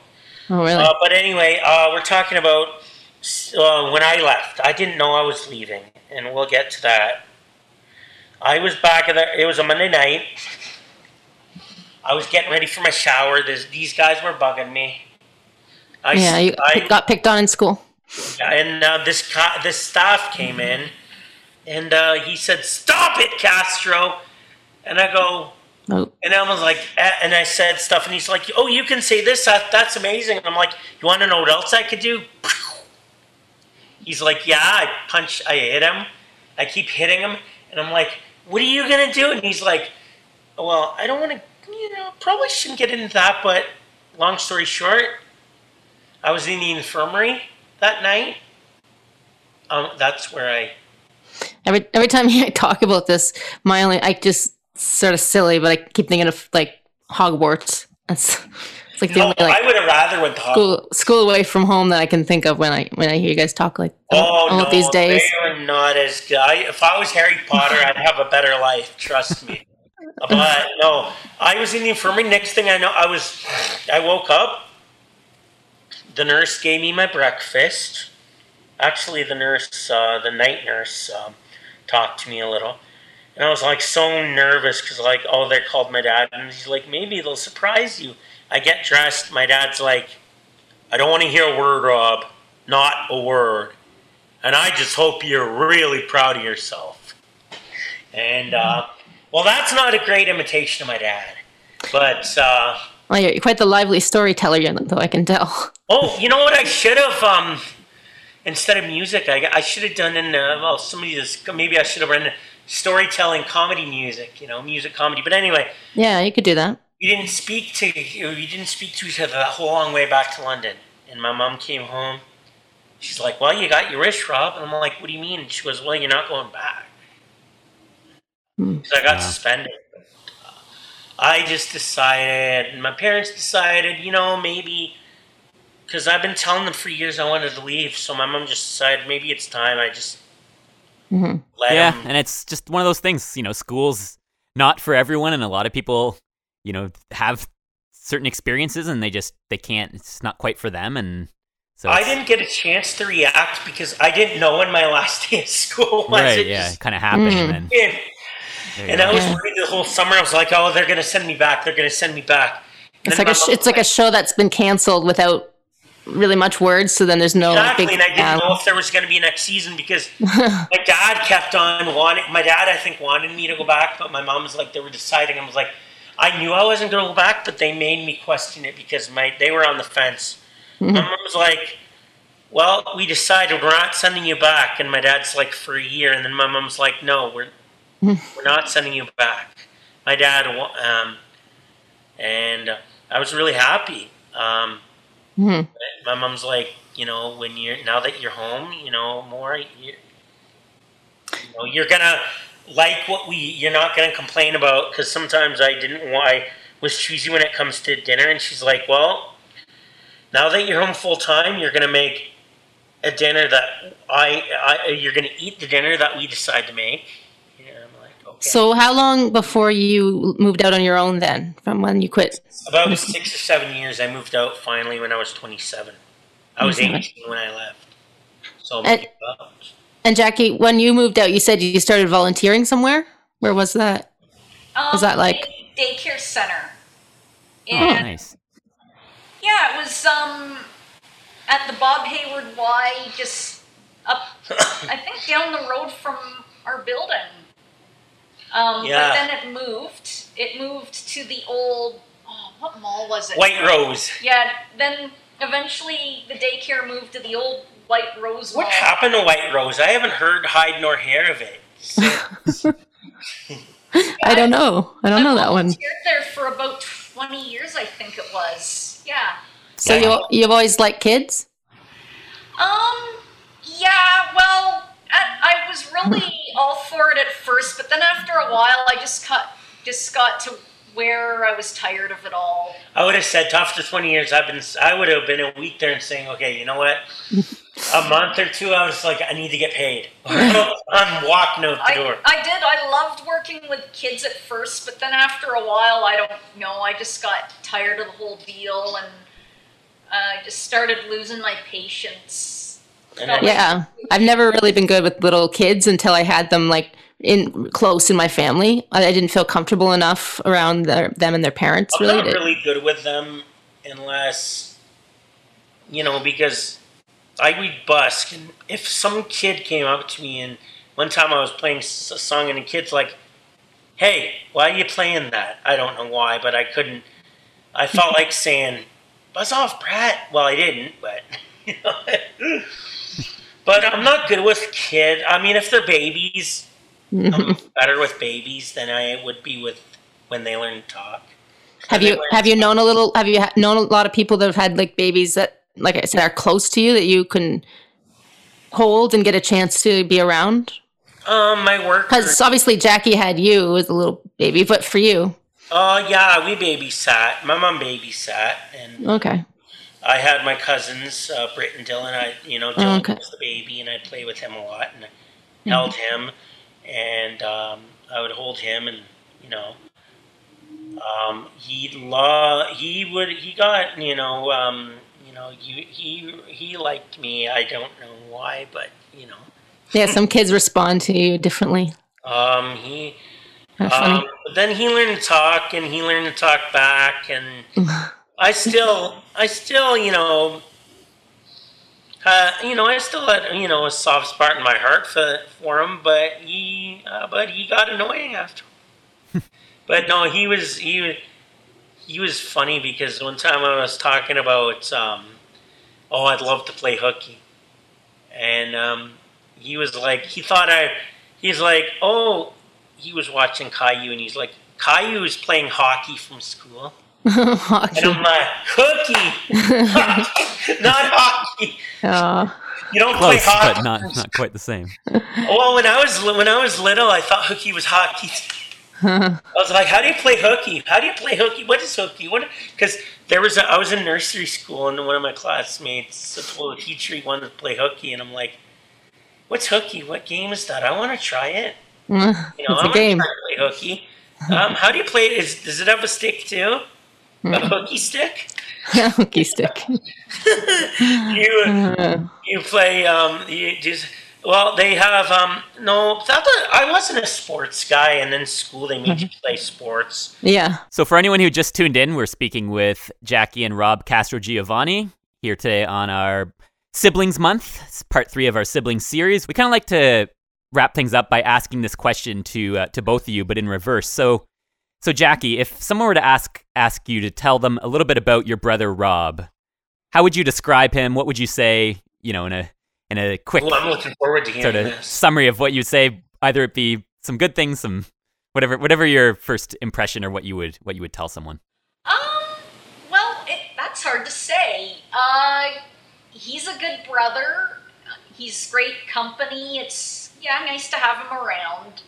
Oh, really? uh, but anyway uh, we're talking about uh, when i left i didn't know i was leaving and we'll get to that i was back at the it was a monday night i was getting ready for my shower This, these guys were bugging me I, yeah, you I, got picked on in school. and uh, this co- this staff came in, and uh, he said, "Stop it, Castro." And I go, Oh, and I was like, and I said stuff, and he's like, "Oh, you can say this. That, that's amazing." And I'm like, "You want to know what else I could do?" He's like, "Yeah." I punch. I hit him. I keep hitting him, and I'm like, "What are you gonna do?" And he's like, "Well, I don't want to. You know, probably shouldn't get into that, but long story short." I was in the infirmary that night. Um, that's where I. every every time I talk about this, my only I just sort of silly, but I keep thinking of like Hogwarts. That's it's like the No, only like I would have rather went to school school away from home that I can think of when I when I hear you guys talk like Oh all no, these days. they are not as good. I, if I was Harry Potter, I'd have a better life. Trust me. But no, I was in the infirmary. Next thing I know, I was. I woke up. The nurse gave me my breakfast. Actually, the nurse, uh, the night nurse, um, talked to me a little, and I was like so nervous because like, oh, they called my dad, and he's like, maybe they'll surprise you. I get dressed. My dad's like, I don't want to hear a word, Rob. Not a word. And I just hope you're really proud of yourself. And, uh, well, that's not a great imitation of my dad. But, uh, Well, you're quite the lively storyteller, though I can tell. oh, you know what I should have, um, instead of music, I, I should have done in, uh, well, somebody just, maybe I should have run storytelling comedy music, you know, music comedy. But anyway, Yeah, you could do that. we didn't speak to we didn't speak to each other that whole long way back to London. And my mom came home. She's like, "Well, you got your wrist, Rob." And I'm like, "What do you mean?" And she goes, "Well, you're not going back." Hmm. So I got Wow. suspended. I just decided, and my parents decided, you know, maybe because I've been telling them for years I wanted to leave. So my mom just decided maybe it's time. I just hmm let yeah, them. and it's just one of those things. You know, school's not for everyone, and a lot of people, you know, have certain experiences, and they just they can't. It's not quite for them, and so I didn't get a chance to react because I didn't know when my last day of school was. Right? It Yeah, just it kind of happened, Mm. and then hit. And go. I was worried the whole summer. I was like, "Oh, they're gonna send me back. They're gonna send me back." And It's like a sh- it's like a show that's been canceled without really much words, so then there's no exactly, big. and I didn't yeah. know if there was gonna be a next season because my dad kept on wanting. My dad, I think, wanted me to go back, but my mom was like, they were deciding. I was like, I knew I wasn't gonna go back, but they made me question it because my they were on the fence. Mm-hmm. My mom was like. Well, we decided we're not sending you back, and my dad's like for a year, and then my mom's like, "No, we're We're not sending you back." My dad, um, and I was really happy. Um, Mhm. my mom's like, you know, when you're now that you're home, you know, more, you're, you know, you're gonna like what we. You're not gonna complain about because sometimes I didn't. I was choosy when it comes to dinner, and she's like, well, now that you're home full time, you're gonna make a dinner that I, I you're gonna eat the dinner that we decide to make. Yeah, I'm like, okay. So, how long before you moved out on your own then, from when you quit? About six or seven years, I moved out finally when I was 27. I was Mhm. 18 when I left. So, And- And Jackie, when you moved out, you said you started volunteering somewhere. Where was that? Um, Was that like- daycare center? Oh, Nice. yeah, it was um at the Bob Hayward Y, just up, I think down the road from our building. Um, Yeah. But then it moved. It moved to the old. Oh, what mall was it? White Rose. Yeah. Then eventually the daycare moved to the old White Rose What Mall. happened to White Rose? I haven't heard hide nor hair of it. I don't know. I don't know that one. volunteered there for about 20 years, I think it was. Yeah. So you you've always liked kids? Um, yeah, well, I, I was really all for it at first, but then after a while, I just cut, just got to where I was tired of it all. I would have said, after 20 years, I've been. I would have been a week there and saying, okay, you know what? a month or two, I was like, I need to get paid. I'm walking out the I, door. I did. I loved working with kids at first, but then after a while, I don't know. I just got tired of the whole deal, and uh, I just started losing my patience. Yeah, I've never really been good with little kids until I had them like in close in my family. I, didn't feel comfortable enough around their, them and their parents. I'm Really, not really good with them unless, you know, because I would Busk, and if some kid came up to me and one time I was playing a song and the kid's like, "Hey, why are you playing that?" I don't know why, but I couldn't. I felt like saying, "Buzz off, Brad." Well, I didn't, but. You know, but I'm not good with kid. I mean, if they're babies, I'm better with babies than I would be with when they learn to talk. Have you have you known a little? Have you ha- known a lot of people that have had like babies that, like I said, are close to you that you can hold and get a chance to be around? Um, my work. Because obviously Jackie had you as a little baby, but for you, Oh yeah, we babysat. My mom babysat, and okay, I had my cousins, uh, Britt and Dylan. I, you know, Dylan okay. was the baby, and I'd play with him a lot, and I held him, and um, I would hold him, and you know, um, he lo- he would he got you know um, you know he he he liked me. I don't know why, but you know, yeah. Some kids respond to you differently. um, he. Um, but then he learned to talk, and he learned to talk back, and I still, I still, you know, uh, you know, I still had, you know, a soft spot in my heart for for him, but he, uh, but he got annoying after. but no, he was he was he was funny because one time I was talking about, um, oh, I'd love to play hooky, and um, he was like, he thought I, he's like, oh, he was watching Caillou, and he's like, Caillou is playing hockey from school. And I'm like, hooky, not hockey. Uh, You don't Close, play hockey. but not not quite the same. Well, when I was when I was little, I thought hooky was hockey. I was like, how do you play hooky? How do you play hooky? What is hooky? What? Because there was a, I was in nursery school, and one of my classmates told the teacher he wanted to play hooky, and I'm like, what's hooky? What game is that? I want to try it. You know, it's I a wanna game. try to play hooky. Um, how do you play it? Is, does it have a stick too? A hooky stick? a Hooky stick. You Uh, you play um you just well they have um no that was, I wasn't a sports guy and in school they made you play sports. yeah. So, for anyone who just tuned in, we're speaking with Jackie and Rob Castro Giovanni here today on our Siblings Month. It's part three of our siblings series. We kind of like to wrap things up by asking this question to uh, to both of you, but in reverse. So, so Jackie, if someone were to ask ask you to tell them a little bit about your brother Rob, how would you describe him? What would you say? You know, in a in a quick Well, I'm looking forward to sort of this. summary of what you'd say, either it be some good things, some whatever whatever your first impression or what you would what you would tell someone. Um, well, it, that's hard to say. Uh, he's a good brother. He's great company. It's yeah, nice to have him around.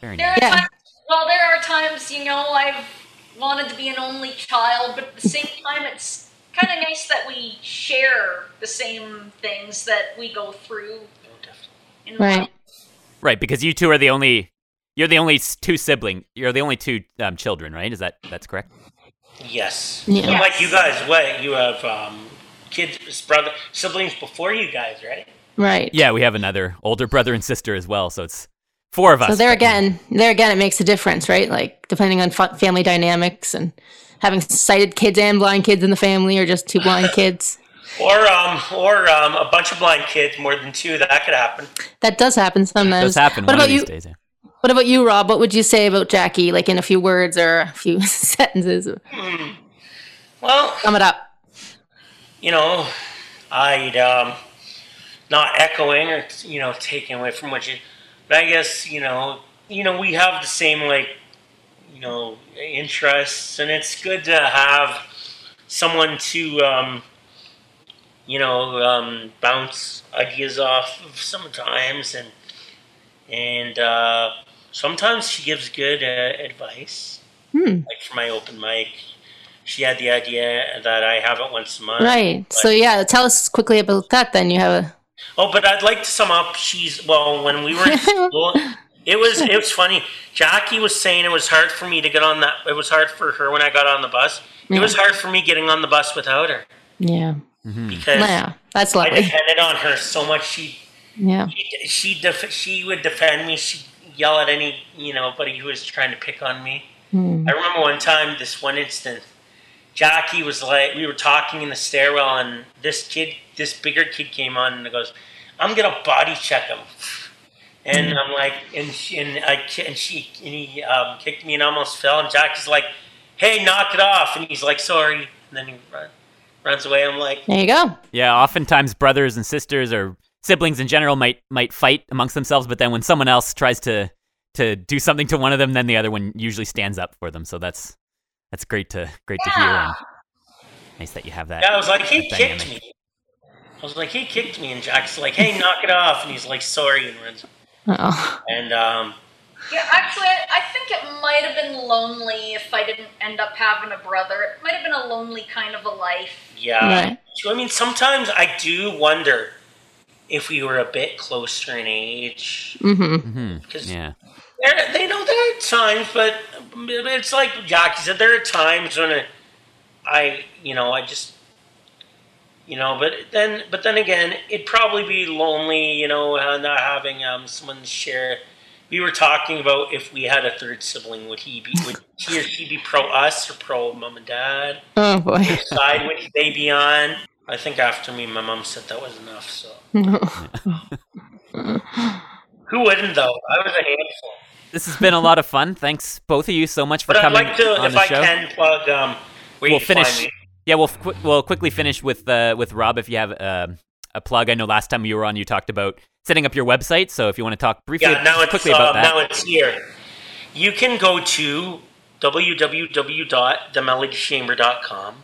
Very There nice. are Yeah. times, well, there are times, you know, I've wanted to be an only child, but at the same time, it's kind of nice that we share the same things that we go through in Right. life. Right, because you two are the only you're the only two sibling. You're the only two um, children, right? Is that that's correct? Yes. Yeah. And Like you guys, what you have um, kids, brother, siblings before you guys, right? Right. Yeah, we have another older brother and sister as well, so it's four of us. So there again, there again, it makes a difference, right? Like depending on fa- family dynamics and having sighted kids and blind kids in the family, or just two blind kids. Or um, or um, a bunch of blind kids, more than two. That could happen. That does happen sometimes. does happen What one of about these you? days. yeah. What about you, Rob? What would you say about Jackie, like in a few words or a few sentences? Well, Sum it up. you know, I'd um, not echoing or you know taking away from what you, but I guess you know, you know, we have the same like, you know, interests, and it's good to have someone to, um, you know, um, bounce ideas off of sometimes, and and uh, sometimes she gives good uh, advice. Hmm. Like for my open mic, she had the idea that I have it once a month. Right. So yeah, tell us quickly about that. Then you have a. Oh, but I'd like to sum up. She's well, when we were in school, it was it was funny. Jackie was saying it was hard for me to get on that. It was hard for her when I got on the bus. It was hard for me getting on the bus without her Yeah. because Yeah. That's I lovely. depended on her so much. She Yeah. she she, def- she would defend me. She'd yell at any you know buddy who was trying to pick on me. Hmm. I remember one time, this one instant, Jackie was like, we were talking in the stairwell, and this kid, this bigger kid came on and goes, "I'm gonna body check him," and I'm like, and she, and I and she and he um, kicked me and almost fell, and Jackie's like, "Hey, knock it off," and he's like, "Sorry," and then he run, runs away. I'm like, There you go. Yeah, oftentimes brothers and sisters or siblings in general might might fight amongst themselves, but then when someone else tries to to do something to one of them, then the other one usually stands up for them. So that's that's great to great to hear. And nice that you have that. yeah, I was like, he that kicked dynamic. me. I was like, he kicked me, and Jack's like, "Hey, knock it off," and he's like, "Sorry," and runs. Oh. And um, Yeah, actually, I think it might have been lonely if I didn't end up having a brother. It might have been a lonely kind of a life. Yeah. Right. So, I mean, sometimes I do wonder if we were a bit closer in age. Mm-hmm. hmm Yeah. they know there are times, but it's like Jackie said, there are times when I, you know, I just, you know, but then, but then again, it'd probably be lonely, you know, uh, not having um someone to share. We were talking about if we had a third sibling, would he be, would he or she be pro us or pro mom and dad? Oh boy. side would they be on? I think after me, my mom said that was enough. So who wouldn't though? I was a handful. This has been a lot of fun. Thanks both of you so much for But I'd coming like to, if I show. can, plug um, we'll you can find finish. me. Yeah, we'll qu- we'll quickly finish with uh, with Rob if you have uh, a plug. I know last time you were on, you talked about setting up your website. So if you want to talk briefly, Yeah, now it's quickly about uh, that. now it's here. You can go to www.themelodychamber.com,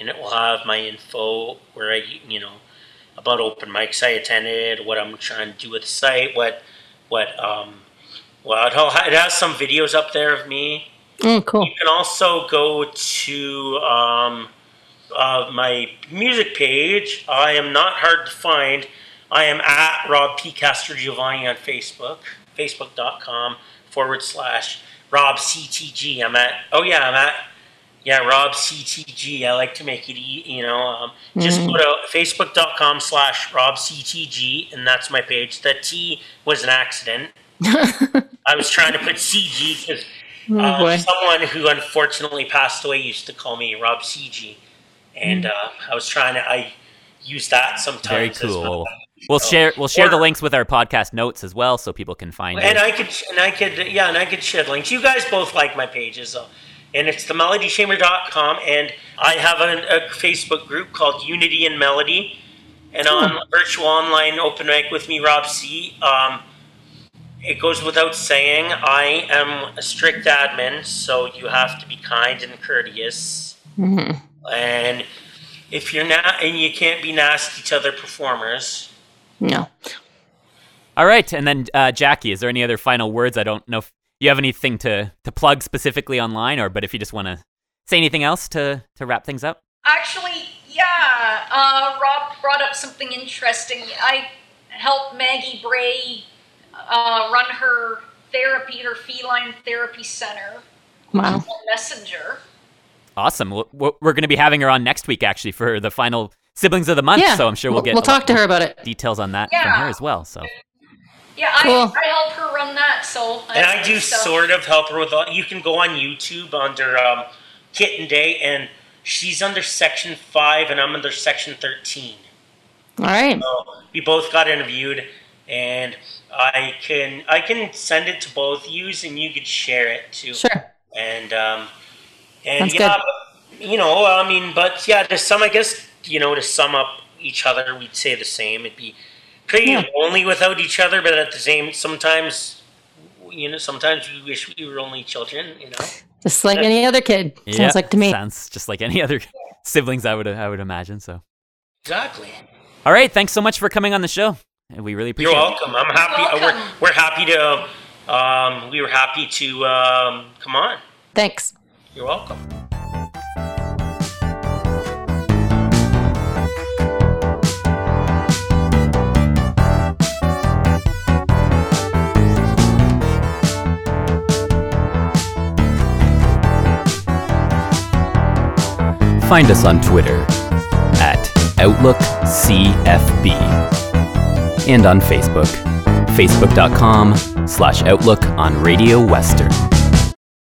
and it will have my info where I, you know, about open mics I attended, what I'm trying to do with the site, what, what, um, well, it has some videos up there of me. Oh, cool. You can also go to um, uh, my music page. I am not hard to find. I am at Rob P. Castro Giovanni on Facebook, facebook.com forward slash Rob CTG. I'm at, oh yeah, I'm at, yeah, Rob CTG. I like to make it, e- you know, um, just go to facebook.com slash Rob CTG, and that's my page. The T was an accident. I was trying to put CG because Oh uh, boy. someone who unfortunately passed away used to call me Rob CG, and uh, I was trying to I use that sometimes. Very as cool. well. We'll share we'll share the links with our podcast notes as well, so people can find And it. And I could and I could yeah, and I could share links. You guys both like my pages, though. And it's themelodychamber.com, and I have a, a Facebook group called Unity and Melody. And on virtual online open mic with me, Rob C. Um, it goes without saying, I am a strict admin, so you have to be kind and courteous. Mhm. And if you're not, and you can't be nasty to other performers. No. All right, and then uh, Jackie, is there any other final words? I don't know if you have anything to to plug specifically online, or but if you just want to say anything else to to wrap things up. Actually, yeah, uh, Rob brought up something interesting. I helped Maggie Bray uh, run her therapy, her feline therapy center Wow. on Messenger. Awesome. We'll- we'll- We're going to be having her on next week, actually, for the final siblings of the month. Yeah. So I'm sure we'll get We'll talk to her about it. details on that from Yeah. her as well. So Yeah, Cool. I, I help her run that, so. And I do stuff. sort of help her with all. You can go on YouTube under um, Kitten Day, and she's under Section 5, and I'm under Section 13. All right. So we both got interviewed, and I can I can send it to both yous, and you could share it too. Sure. And um, and Sounds yeah, good. but, you know, I mean, but yeah, to sum, I guess you know, to sum up each other, we'd say the same. It'd be pretty Yeah. lonely without each other, but at the same, sometimes. You know, sometimes we wish we were only children. You know, Just like any other kid. yeah, Sounds like to me. sounds just like any other siblings. I would I would imagine. So exactly. all right, thanks so much for coming on the show. We really appreciate You're it. welcome. I'm happy. uh, welcome. We're, we're happy to. Um, we were happy to um, come on. Thanks. You're welcome. Find us on Twitter at OutlookCFB and on Facebook, facebook.com slash Outlook on Radio Western.